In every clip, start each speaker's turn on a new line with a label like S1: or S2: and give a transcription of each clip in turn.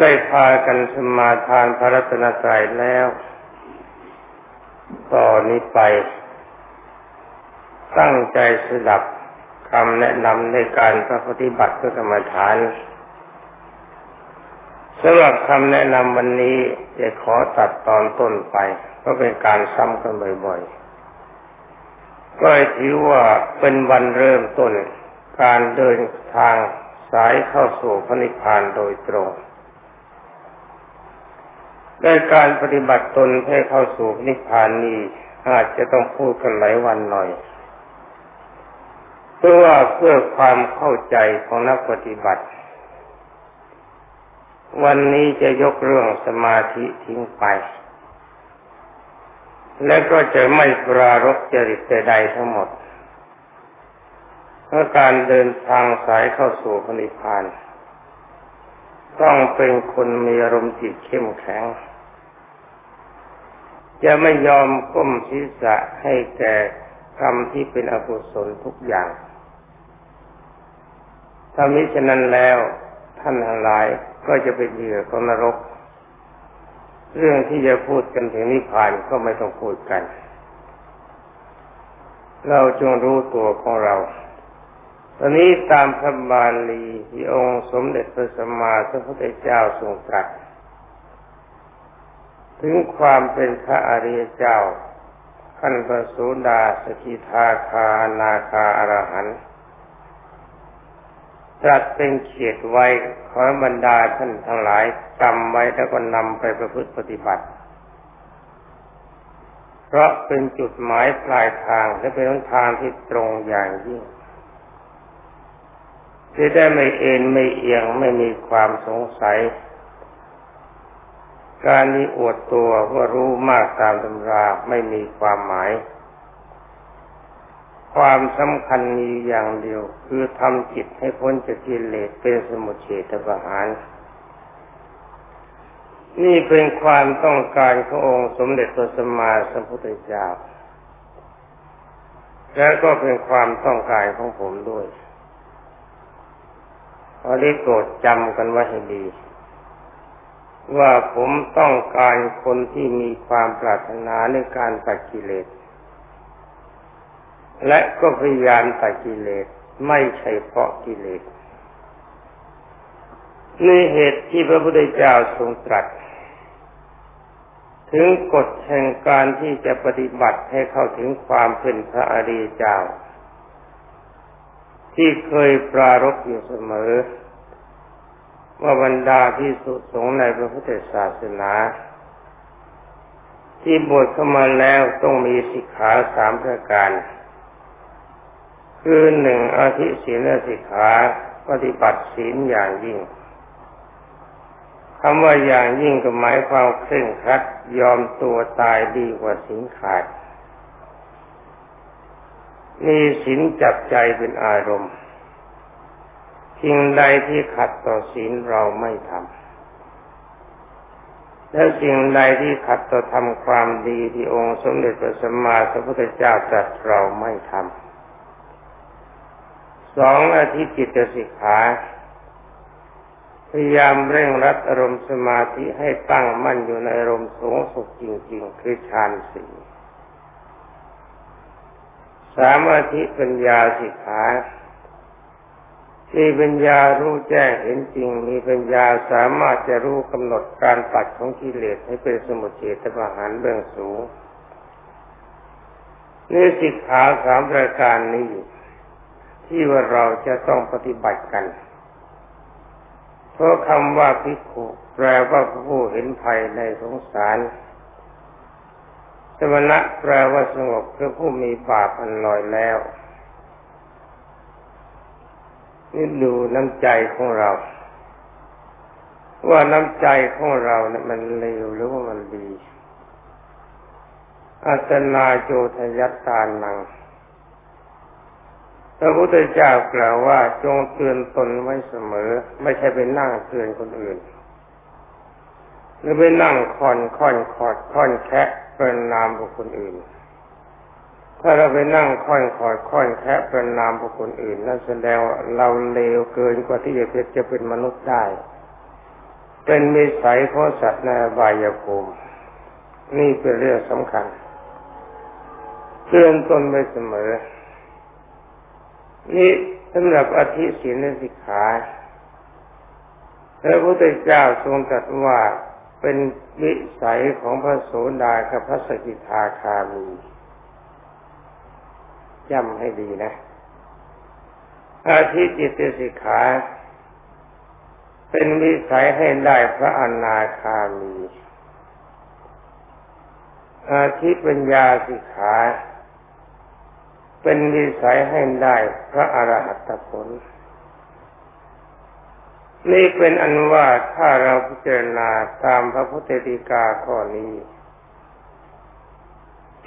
S1: ได้พากันสมาทานพระรัตนตรัยแล้วต่อนนี้ไป ตั้งใจสดับคำแนะนำในการปฏิบัติเพื่อกรรมฐานสำหรับคำแนะนำวันนี้จะขอตัดตอนต้นไปเพราะเป็นการซ้ำกันบ่อยๆ ก็ถือว่าเป็นวันเริ่มต้น การเดินทางสายเข้าสู่พระนิพพานโดยตรง ด้การปฏิบัติตนให้เข้าสู่นิพพานนี้อาจจะต้องพูดกันหลายวันหน่อย เพื่อว่าเพื่อความเข้าใจของนักปฏิบัติ วันนี้จะยกเรื่องสมาธิทิ้งไป และก็จะไม่ปรารบจริตใดๆทั้งหมดเพราะการเดินทางสายเข้าสู่พนิพพาน ต้องเป็นคนมีอารมณ์จิตเข้มแข็ง จะไม่ยอมก้มศีรษะให้แก่กรรมที่เป็นอกุศลทุกอย่างถ้ามิฉะนั้นแล้วท่านทั้งหลายก็จะเป็นเหยื่อของนรก เรื่องที่จะพูดกันถึงนิพพานก็ไม่ต้องพูดกัน เราจงรู้ตัวของเรา ตอนนี้ตามพระบาลีที่องค์สมเด็จพระสัมมาสัมพุทธเจ้าทรงตรัส ถึงความเป็นพระอริยเจ้าขั้นพระสุดาสกิทาคานาคาอรหันต์ตรัสเป็นเขียดไว้ขอบรรดาท่านทั้งหลายจำไว้แล้วก็นำไปประพฤติปฏิบัติ เพราะเป็นจุดหมายปลายทางและเป็นทางที่ตรงอย่างยิ่งจะได้ไม่เอ็นไม่เอียงไม่มีความสงสัย การนี้อวดตัวว่ารู้มากตามตำราไม่มีความหมาย ความสำคัญมีอย่างเดียว คือทำจิตให้พ้นจากกิเลสเป็นสมุทเฉทประหาร นี่เป็นความต้องการขององค์สมเด็จพระสัมมาสัมพุทธเจ้า และก็เป็นความต้องการของผมด้วย ขอได้โปรดจำกันไว้ให้ดี ว่าผมต้องการคนที่มีความปรารถนาในการตัดกิเลส และก็พยายามตัดกิเลสไม่ใช่เพราะกิเลสในเหตุที่พระพุทธเจ้าทรงตรัส ถึงกฎแห่งการที่จะปฏิบัติให้เข้าถึงความเป็นพระอริยเจ้า ที่เคยปรารบอยู่เสมอ ว่าบรรดาที่สุสงในพระพุทธศาสนา ที่บวชเข้ามาแล้วต้องมีสิกขาสามประการ คือหนึ่งอาทิศีลสิกขาปฏิบัติศีลอย่างยิ่งคำว่าอย่างยิ่งก็หมายความเคร่งครัดยอมตัวตายดีกว่าสินขาดมีสินจับใจเป็นอารมณ์ สิ่งใดที่ขัดต่อศีลเราไม่ทำและสิ่งใดที่ขัดต่อทำความดีที่องค์สมเด็จพระสัมมาสัมพุทธเจ้าตรัสเราไม่ทำสองอาทิจิตสิกขาพยายามเร่งรัดอารมณ์สมาธิให้ตั้งมั่นอยู่ในอารมณ์สูงสุดจริง ๆ คือฌานสี่สามอาทิปัญญาสิกขา มีปัญญารู้แจ้งเห็นจริง มีปัญญาสามารถจะรู้กำหนดการตัดของกิเลสให้เป็นสมุทเฉทประหารเบื้องสูงนี่สิกขาสามประการนี้ ที่ว่าเราจะต้องปฏิบัติกันเพราะคำว่าพิขุแปลว่าผู้เห็นภัยในสงสาร สมณะแปลว่าสงบคือผู้มีบาปอันลอยแล้ว นี่ดูน้ำใจของเรา ว่าน้ำใจของเราเนี่ยมันเลวหรือว่ามันดี อัตนาโจทยัตตานังพระพุทธเจ้ากล่าวว่าจงเตือนตนไว้เสมอ ไม่ใช่ไปนั่งเตือนคนอื่น หรือไปนั่งคอนค่อนคอดค่อนแคะเป็นนามบุคคลอื่น ถ้าเราไปนั่งค่อยคอยค่อยแคะเป็นนามบุคคลอื่นนั่นแสดงว่าเราเลวเกินกว่าที่จะเป็นจะเป็นมนุษย์ได้ เป็นมิสัยของสัตว์ในบายภูมินี่เป็นเรื่องสำคัญเตือนตนไปเสมอ นี่สำหรับอธิศีลสิกขาพระพุทธเจ้าทรงตรัสว่าเป็นวิสัยของพระโสดากับพระสกิทาคามี จำให้ดีนะ อาทิจิตสิกขา เป็นวิสัยให้ได้พระอนาคามี อาทิปัญญาสิกขาเป็นวิสัยให้ได้พระอรหัตผล นี่เป็นอันว่าถ้าเราพิจารณาตามพระพุทธดีกาข้อนี้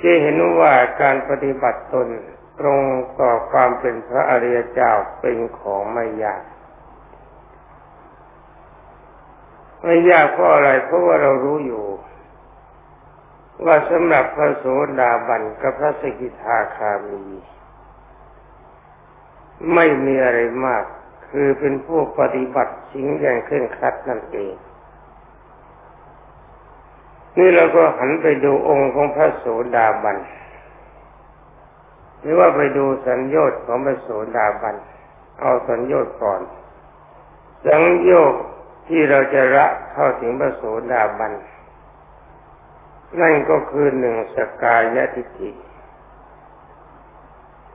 S1: จะเห็นว่าการปฏิบัติตน ตรงต่อความเป็นพระอริยเจ้าเป็นของไม่ยาก ไม่ยากเพราะอะไรเพราะว่าเรารู้อยู่ ว่าสำหรับพระโสดาบันกับพระสกิทาคามี ไม่มีอะไรมาก คือเป็นผู้ปฏิบัติสิ่งอย่างเคร่งครัดนั่นเองนี่เราก็หันไปดูองค์ของพระโสดาบัน หรือว่าไปดูสัญญาณของพระโสดาบัน เอาสัญญาณก่อน สัญญาณที่เราจะละเข้าถึงพระโสดาบัน นั่นก็คือหนึ่งสกายทิฏฐิ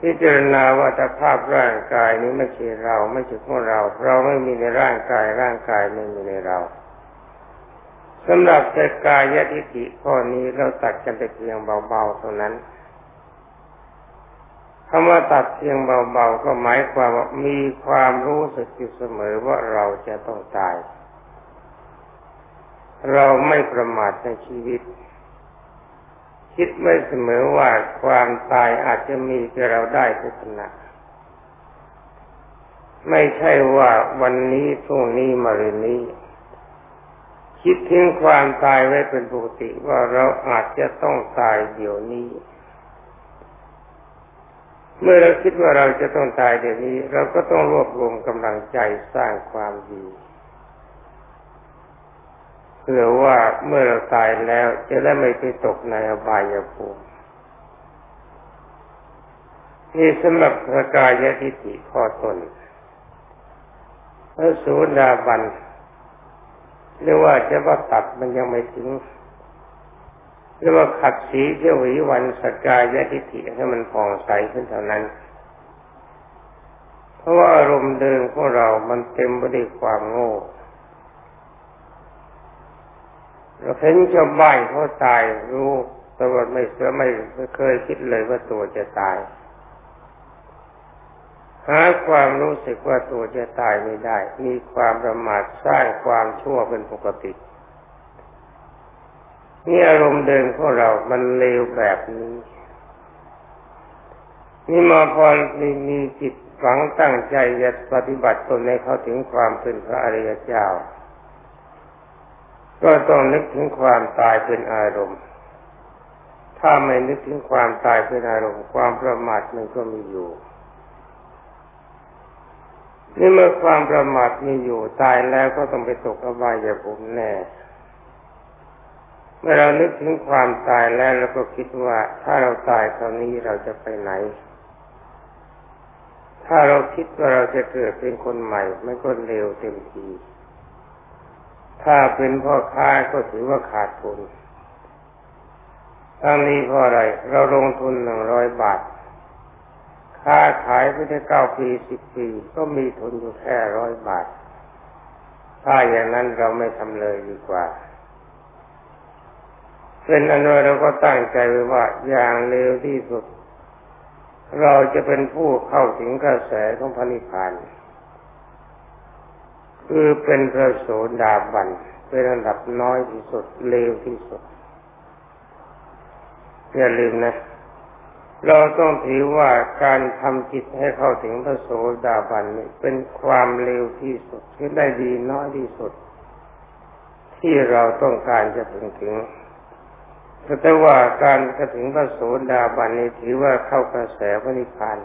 S1: พิจารณาว่าสภาพร่างกายนี้ไม่ใช่เราไม่ใช่ของเรา เราไม่มีในร่างกายร่างกายไม่มีในเราสำหรับแต่กายทิฏฐิข้อนี้เราตัดกันแต่เพียงเบาๆเท่านั้น คำว่าตัดเพียงเบาๆก็หมายความว่ามีความรู้สึกอยู่เสมอว่าเราจะต้องตาย เราไม่ประมาทในชีวิต คิดไม่เสมอว่าความตายอาจจะมีแก่เราได้ทุกขณะไม่ใช่ว่าวันนี้พรุ่งนี้มะรืนนี้ คิดถึงความตายไว้เป็นปกติว่าเราอาจจะต้องตายเดี๋ยวนี้ เมื่อเราคิดว่าเราจะต้องตายเดี๋ยวนี้ เราก็ต้องรวบรวมกำลังใจสร้างความดีเพื่อว่าเมื่อเราตายแล้วจะได้ไม่ไปตกในอบายภูมินี่สำหรับพระกายทิฏฐิข้อตนพระสูดาบันเรียกว่าจะว่าตัดมันยังไม่ถึง เรียกว่าขัดสีเจ้าวิวันสกายทิฏฐิให้มันผ่องใสขึ้นเท่านั้น เพราะว่าอารมณ์เดิมของเรามันเต็มไปด้วยความโง่เราเห็นชาวบ้านเขาตายรู้ต่ว่าไม่เสือไม่ไม่เคยคิดเลยว่าตัวจะตาย หาความรู้สึกว่าตัวจะตายไม่ได้ มีความประมาทสร้างความชั่วเป็นปกติ นี่อารมณ์เดิมของเรา มันเลวแบบนี้ นี่มาพอมีมีจิตฝังตั้งใจจะปฏิบัติตนในเขาถึงความเป็นพระอริยเจ้า ก็ต้องนึกถึงความตายเป็นอารมณ์ ถ้าไม่นึกถึงความตายเป็นอารมณ์ ความประมาทมันก็มีอยู่นี่เมื่อความประมาทมีอยู่ตายแล้วก็ต้องไปตกอบายภูมิแน่ เมื่อเรานึกถึงความตายแล้วเราก็คิดว่า ถ้าเราตายคราวนี้เราจะไปไหน ถ้าเราคิดว่าเราจะเกิดเป็นคนใหม่มันก็เร็วเต็มที ถ้าเป็นพ่อค้าก็ถือว่าขาดทุนทั้งนี้เพราะอะไร เราลงทุนหนึ่งร้อยบาท ค้าขายไปได้เก้าปีสิบปี ก็มีทุนอยู่แค่ร้อยบาท ถ้าอย่างนั้นเราไม่ทำเลยดีกว่า เป็นอันว่าเราก็ตั้งใจไว้ว่าอย่างเร็วที่สุด เราจะเป็นผู้เข้าถึงกระแสของพระนิพพานคือเป็นพระโสดาบันเป็นระดับน้อยที่สุดเลวที่สุดอย่าลืมนะ เราต้องถือว่าการทำจิตให้เข้าถึงพระโสดาบันนี่เป็นความเลวที่สุดที่ได้ดีน้อยที่สุด ที่เราต้องการจะถึงถึง แต่ว่าการจะถึงพระโสดาบันนี้ถือว่าเข้ากระแสพระนิพพาน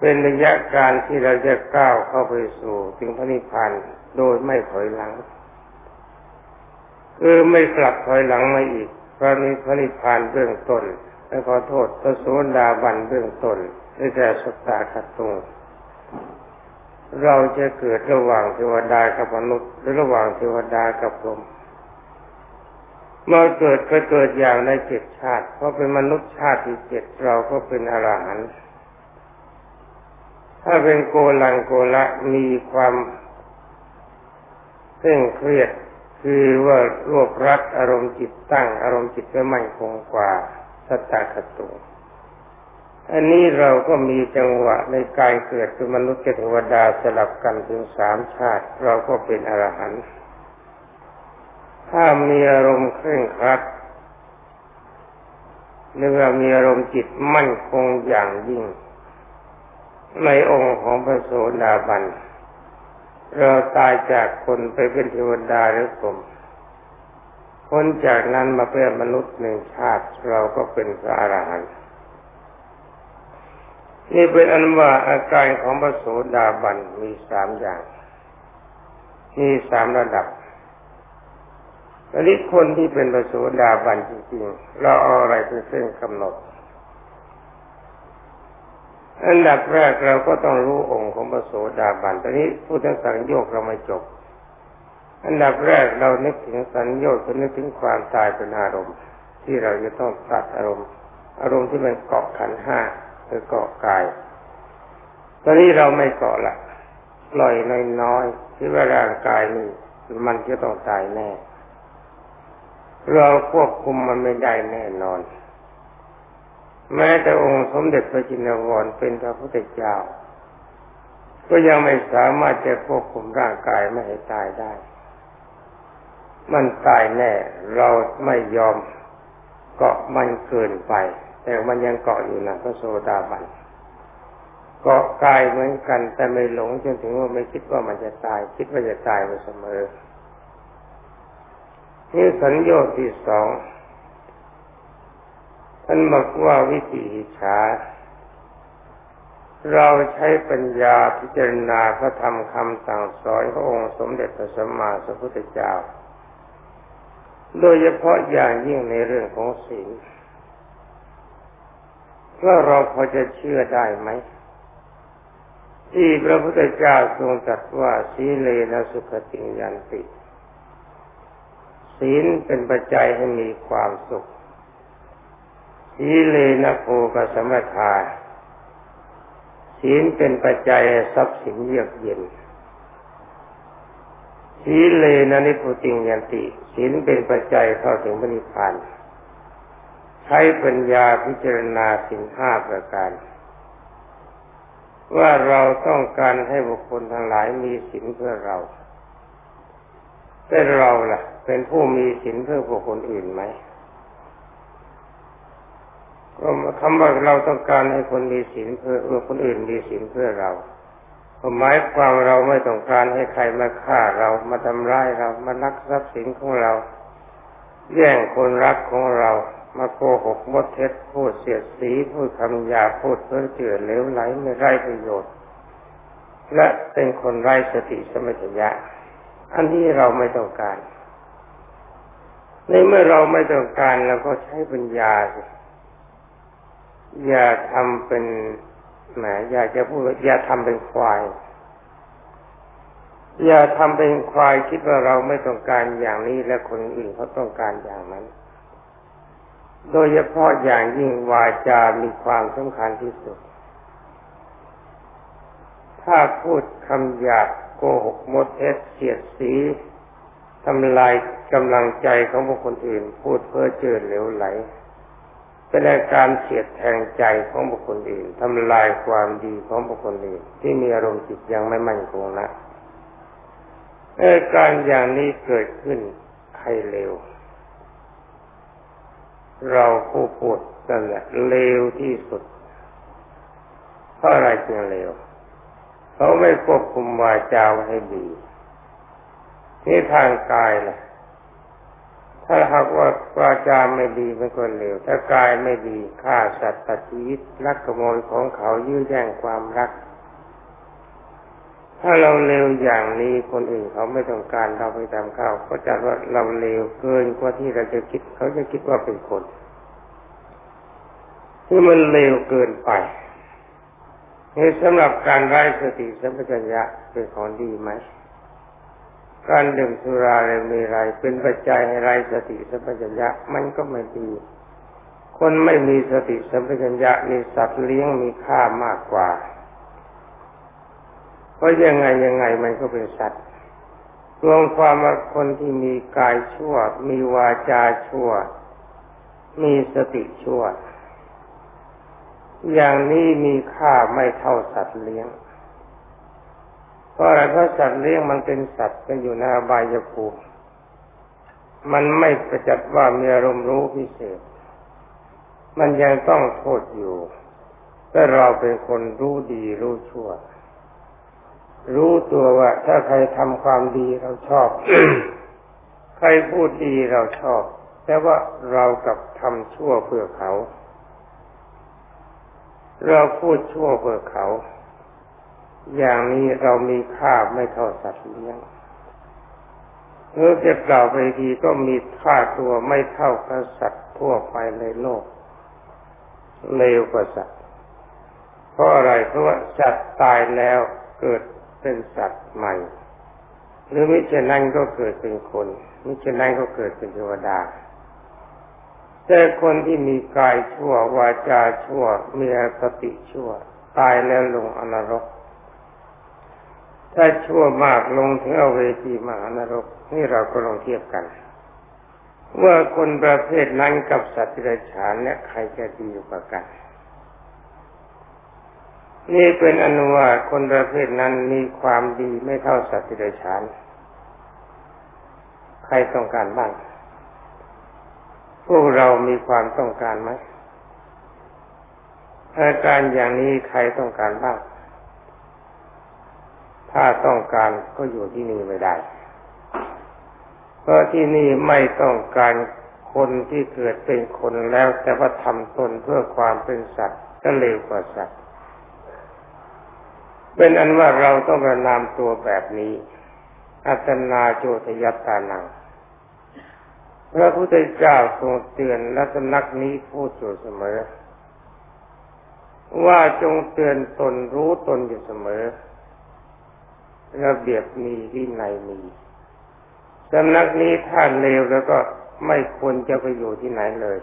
S1: เป็นระยะการที่เราจะก้าวเข้าไปสู่ถึงพระนิพพานโดยไม่ถอยหลังคือไม่กลับถอยหลังมาอีกพระนิพนิพานเบื้องต้นและขอโทษพระโสดาบันเบื้องต้นได้แต่สตาขัดตรงเราจะเกิดระหว่างเทวดากับมนุษย์หรือระหว่างเทวดากับพรหม มื่อเกิดก็เกิดอย่างในเจ็ดชาติ เพราะเป็นมนุษย์ชาติที่เจ็ดเราก็เป็นอรหันต์ถ้าเป็นโกลังโกละมีความเคร่งเครียดคือว่ารวบรัดอารมณ์จิตตั้ง อารมณ์จิตไว้มั่นคงกว่าสัตตาคตุอันนี้เราก็มีจังหวะในการเกิดเป็นมนุษย์เทวดาสลับกันถึงสามชาติ เราก็เป็นอรหันต์ ถ้ามีอารมณ์เคร่งครัดหรือว่ามีอารมณ์จิตมั่นคงอย่างยิ่ง ในองค์ของพระโสดาบัน เราตายจากคนไปเป็นเทวดาหรือผมพ้นจากนั้นมาเป็นมนุษย์หนึ่งชาติเราก็เป็นพระอรหันต์นี่เป็นอันว่าอาการของพระโสดาบันมีสามอย่าง มีสามระดับ อันนี้คนที่เป็นพระโสดาบันจริงๆ เราเอาอะไรเป็นเส้นกำหนด อันดับแรกเราก็ต้องรู้องค์ของพระโสดาบัน ตอนนี้พูดถึงสังโยกเราไม่จบ อันดับแรกเรานึกถึงสัญโยกก็นึกถึงความตายเป็นอารมณ์ ที่เราจะต้องตัดอารมณ์ อารมณ์ที่มันเกาะขันห้าคือเกาะกาย ตอนนี้เราไม่เกาะละปล่อยน้อยๆที่ว่าร่างกายนี่มันจะต้องตายแน่ เราควบคุมมันไม่ได้แน่นอน แม้แต่องค์สมเด็จพระจินวรเป็นพระพุทธเจ้า ก็ยังไม่สามารถจะควบคุมร่างกายไม่ให้ตายได้ มันตายแน่ เราไม่ยอมเกาะมันเกินไป แต่มันยังเกาะอยู่นะพระโสดาบันเกาะกายเหมือนกัน แต่ไม่หลงจนถึงว่าไม่คิดว่ามันจะตาย คิดว่าจะตายไปเสมอ นี่สัญญาที่สองท่านบอกว่าวิธีฉาเราใช้ปัญญาพิจารณาพระธรรมคำสั่งสอนขององค์สมเด็จพระสัมมาสัมพุทธเจ้า โดยเฉพาะอย่างยิ่งในเรื่องของศีลว่เราพอจะเชื่อได้ไหม ที่พระพุทธเจ้าทรงตรัสว่าสีเลนะสุขติยันติ ศีลเป็นปัจจัยให้มีความสุขสีเลนะโภกสมถาศีลเป็นปัจจัยทรัพย์สินเยือกเย็นสีเลนะนิพุติยันติศีลเป็นปัจจัยเข้าถึงพระนิพพานใช้ปัญญาพิจารณาสิ่งห้าประการ ว่าเราต้องการให้บุคคลทั้งหลายมีสินเพื่อเราแต่เราล่ะ เป็นผู้มีสินเพื่อบุคคลอื่นไหมก็คำว่าเราต้องการให้คนมีสินเพื่อเออคนอื่นมีสินเพื่อเราหมายความเราไม่ต้องการให้ใครมาฆ่าเรามาทำร้ายเรามาลักทรัพย์สินของเรา แย่งคนรักของเรา มาโกหกมดเท็จพูดเสียดสีพูดคำหยาพูดเพ้อเจือเลวไหลไม่ไร้ประโยชน์ และเป็นคนไร้สติสมัชยะ อันนี้เราไม่ต้องการ ในเมื่อเราไม่ต้องการเราก็ใช้ปัญญาสิอย่าทำเป็นแหมอยากจะพูดอย่าทำเป็นควาย อย่าทำเป็นควายคิดว่าเราไม่ต้องการอย่างนี้และคนอื่นเขาต้องการอย่างนั้น โดยเฉพาะอย่างยิ่งวาจา มีความสำคัญที่สุด ถ้าพูดคำหยาบโกหกมดเท็จเสียดสี ทำลายกำลังใจของบุคคลอื่น พูดเพ้อเจ้อเหลวไหลเป็นการเสียดแทงใจของบุคคลอื่นทำลายความดีของบุคคลอื่น ที่มีอารมณ์จิตยังไม่มั่นคงนะการอย่างนี้เกิดขึ้นให้เร็ว เราผู้พูดนั่นแหละเลวที่สุดเพราะอะไรจึงเลวเขาไม่ควบคุมวาจาให้ดี นี่ทางกายล่ะ ถ้าหากว่าวาจาไม่ดีเป็นคนเลวถ้ากายไม่ดีฆ่าสัตว์ตัดชีวิตลักขโมยของเขายื้อแย่งความรัก ถ้าเราเลวอย่างนี้คนอื่นเขาไม่ต้องการเราไปทำข้าวก็จัดว่าเราเลวเกินกว่าที่เราจะคิด เขาจะคิดว่าเป็นคนที่มันเลวเกินไปนี่สำหรับการไร้สติสัมปชัญญะเป็นของดีไหม การดื่มสุราอะไรมีไรเป็นปัจจัยให้ไรสติสัมปชัญญะมันก็ไม่ดี คนไม่มีสติสัมปชัญญะมีสัตว์เลี้ยงมีค่ามากกว่า เพราะยังไงยังไงมันก็เป็นสัตว์รวมความว่าคนที่มีกายชั่ว มีวาจาชั่ว มีสติชั่ว อย่างนี้มีค่าไม่เท่าสัตว์เลี้ยง เพราะอะไรเพราะสัตว์เลี้ยงมันเป็นสัตว์เป็นอยู่ในอบายภูมิมันไม่ประจัดว่ามีอารมณ์รู้พิเศษ มันยังต้องโทษอยู่แต่เราเป็นคนรู้ดีรู้ชั่ว รู้ตัวว่า ถ้าใครทำความดีเราชอบ ใครพูดดีเราชอบ แต่ว่าเรากับทำชั่วเพื่อเขา เราพูดชั่วเพื่อเขา อย่างนี้เรามีค่าไม่เท่าสัตว์เลี้ยงเมื่อจะกล่าวไปทีก็มีค่าตัวไม่เท่ากับสัตว์ทั่วไปในโลกเลวกว่าสัตว์ เพราะอะไรเพราะว่าสัตว์ตายแล้วเกิดเป็นสัตว์ใหม่ หรือมิฉะนั้นก็เกิดเป็นคนมิฉะนั้นก็เกิดเป็นเทวดา แต่คนที่มีกายชั่ววาจาชั่วมีสติชั่ว ตายแล้วลงอนรก ถ้าชั่วมากลงถึงเอาเวทีมหานรกนี่เราก็ลองเทียบกัน ว่าคนประเภทนั้นกับสัตว์ที่ไรฉานเนี่ยใครจะดีกว่ากัน นี่เป็นอนุว่าคนประเภทนั้นมีความดีไม่เท่าสัตว์ที่ไรฉานใครต้องการบ้างพวกเรามีความต้องการไหมอาการอย่างนี้ใครต้องการบ้าง ถ้าต้องการก็อยู่ที่นี่ไม่ได้ เพราะที่นี่ไม่ต้องการคนที่เกิดเป็นคนแล้ว แต่ว่าทำตนเพื่อความเป็นสัตว์ก็เลวกว่าสัตว์เป็นอันว่าเราต้องประนามตัวแบบนี้ อัตนาโจทยัตตานังพระพุทธเจ้าทรงเตือนละสนักนี้พูดอยู่เสมอ ว่าจงเตือนตนรู้ตนอยู่เสมอ ระเบียบมีวินัยมีสำนักนี้ท่านเลวแล้วก็ไม่ควรจะไปอยู่ที่ไหนเลย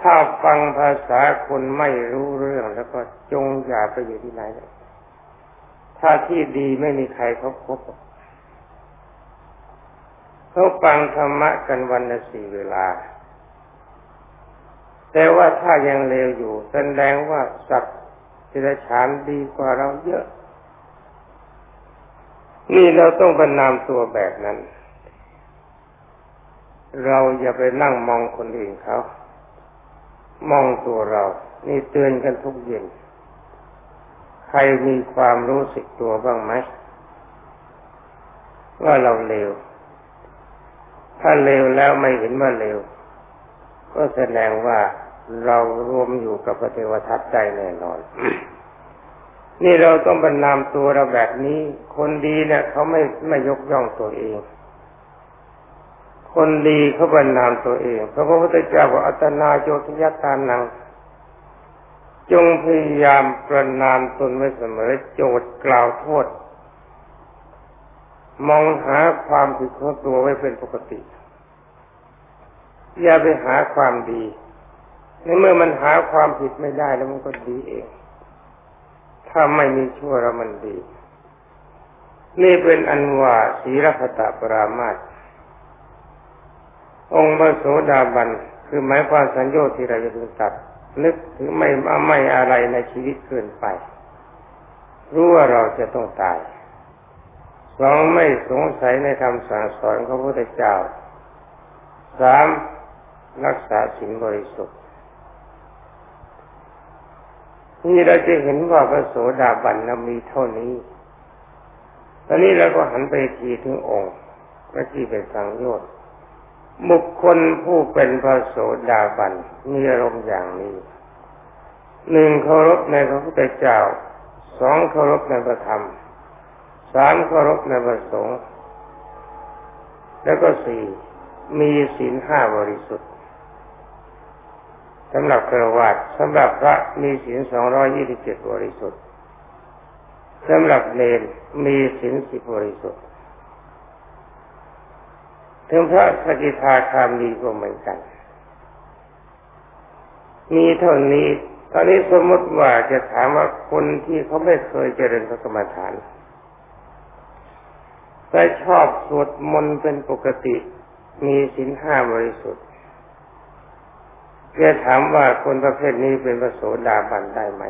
S1: ถ้าฟังภาษาคนไม่รู้เรื่องแล้วก็จงอย่าไปอยู่ที่ไหนเลยถ้าที่ดีไม่มีใครเขาพบเขาฟังธรรมะกันวันละสี่เวลา แต่ว่าถ้ายังเลวอยู่แสดงว่าสัตว์ที่ฉานดีกว่าเราเยอะ นี่เราต้องประนามตัวแบบนั้น เราอย่าไปนั่งมองคนอื่นเขา มองตัวเรา นี่เตือนกันทุกเย็น ใครมีความรู้สึกตัวบ้างไหม ว่าเราเลว ถ้าเลวแล้วไม่เห็นว่าเลว ก็แสดงว่าเรารวมอยู่กับพระเทวทัตใจแน่นอน นี่เราต้องบรรนามตัวเราแบบนี้ คนดีเนี่ยเขาไม่ไม่ยกย่องตัวเอง คนดีเขาบรรนามตัวเองเพราะพระพุทธเจ้าว่าอัตนาโจทยตานัง จงพยายามประนามตนไว้เสมอโจทย์กล่าวโทษ มองหาความผิดของตัวไว้เป็นปกติ อย่าไปหาความดีในเมื่อมันหาความผิดไม่ได้แล้วมันก็ดีเอง ถ้าไม่มีชั่วแล้วมันดี นี่เป็นอันว่าศีลพัตปรามาตองค์พระโสดาบัน คือหมายความสัญญาที่เราจะพึงตัด นึกถึงไม่ไม่อะไรในชีวิตเกินไป รู้ว่าเราจะต้องตายสองไม่สงสัยในคำสั่งสอนของพระพุทธเจ้าสามรักษาสิ่งบริสุทธิ์ นี่เราจะเห็นว่าพระโสดาบันเรามีเท่านี้ ตอนนี้เราก็หันไปทีถึงองค์พระที่เป็นสังโยชน์บุคคลผู้เป็นพระโสดาบันมีอารมณ์อย่างนี้หนึ่งเคารพในพระพุทธเจ้าสองเคารพในพระธรรมสามเคารพในพระสงฆ์แล้วก็สี่มีศีลห้าบริสุทธิ์ สำหรับกรวาดสำหรับพระมีศีลสองร้อยยี่สิบเจ็ดบริสุทธิ์สำหรับเนรมีศีลสิบบริสุทธิ์ ถึงพระสกิทาคามีก็เหมือนกัน มีเท่านี้ ตอนนี้สมมติว่าจะถามว่าคนที่เขาไม่เคยเจริญพระกรรมฐานแต่ชอบสวดมนต์เป็นปกติ มีศีลห้าบริสุทธิ์ จะถามว่าคนประเภทนี้เป็นพระโสดาบันได้ไหม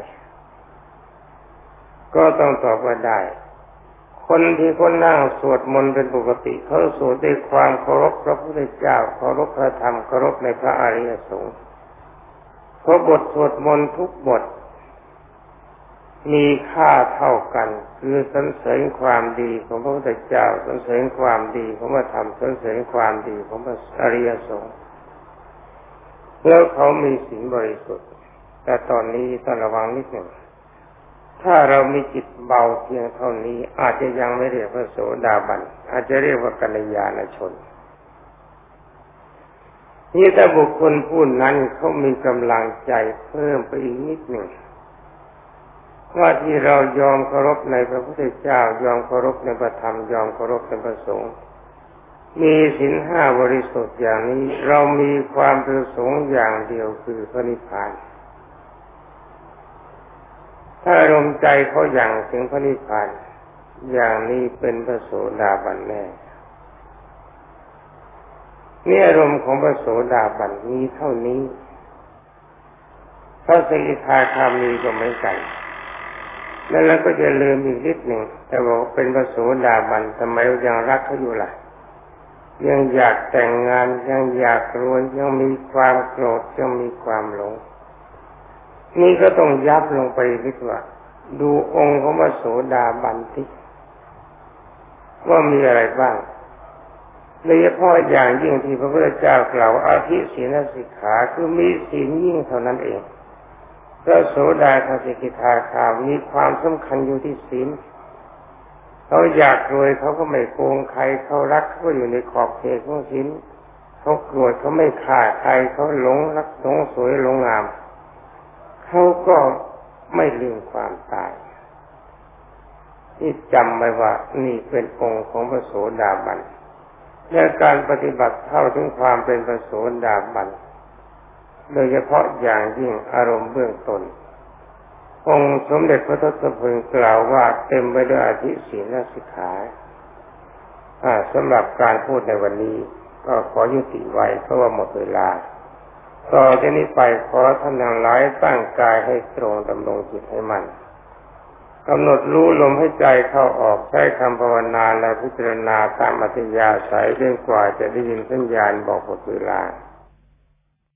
S1: ก็ต้องตอบว่าได้ คนที่คนนั่งสวดมนต์เป็นปกติเขาสวดด้วยความเคารพพระพุทธเจ้าเคารพพระธรรมเคารพในพระอริยสงฆ์เพราะบทสวดมนต์ทุกบท มีค่าเท่ากัน คือสรรเสริญความดีของพระพุทธเจ้าสรรเสริญความดีของพระธรรมสรรเสริญความดีของพระอริยสงฆ์ แล้วเขามีสิ่งบริสุทธิ์แต่ตอนนี้ต้องระวังนิดหนึ่งถ้าเรามีจิตเบาเพียงเท่านี้ อาจจะยังไม่เรียกพระโสดาบัน อาจจะเรียกว่ากัลยาณชนนี่ถ้าบุคคลผู้นั้นเขามีกำลังใจเพิ่มไปอีกนิดหนึ่งว่าที่เรายอมเคารพในพระพุทธเจ้ายอมเคารพในพระธรรมยอมเคารพในพระสงฆ์ มีสินห้าบริสุทธิ์อย่างนี้ เรามีความประสงค์อย่างเดียวคือพระนิพพาน ถ้าอารมณ์ใจเขาอย่างถึงพระนิพพาน อย่างนี้เป็นพระโสดาบันแน่นี่อารมณ์ของพระโสดาบันมีเท่านี้พระสกิทาคามีก็ไม่กันแล้วเราก็จะลืมอีกนิดหนึ่งแต่บอกเป็นพระโสดาบันทำไมยังรักเขาอยู่ล่ะ ยังอยากแต่งงานยังอยากรวยยังมีความโกรธยังมีความหลง นี่ก็ต้องยับลงไปนิดว่า ดูองค์ของพระโสดาบันที่ว่ามีอะไรบ้างโดยเฉพาะอย่างยิ่งที่พระพุทธเจ้ากล่าวอาทิศีลสิกขาคือมีศีลยิ่งเท่านั้นเองพระโสดาคาสิกิทาคามีความสำคัญอยู่ที่ศีล เขาอยากรวยเขาก็ไม่โกงใครเขารักเขาก็อยู่ในขอบเขตของศีลเขาโกรธเขาไม่ฆ่าใครเขาหลงรักหลงสวยหลงงามเขาก็ไม่ลืมความตายนี่จำไว้ว่านี่เป็นองค์ของพระโสดาบันและการปฏิบัติเท่าถึงความเป็นพระโสดาบันโดยเฉพาะอย่างยิ่งอารมณ์เบื้องต้น องค์สมเด็จพระทศพลกล่าวว่าเต็มไปด้วยอธิศีลสิกขาสำหรับการพูดในวันนี้ ก็ขอยุติไว้เพราะว่าหมดเวลา ต่อจากนี้ไปขอท่านทั้งหลายตั้งกายให้ตรงดำรงจิตให้มัน กำหนดรู้ลมให้ใจเข้าออกใช้คำภาวนาและพิจารณาตามอัธยาศัยจนกว่าจะได้ยินสัญญาณบอกหมดเวลา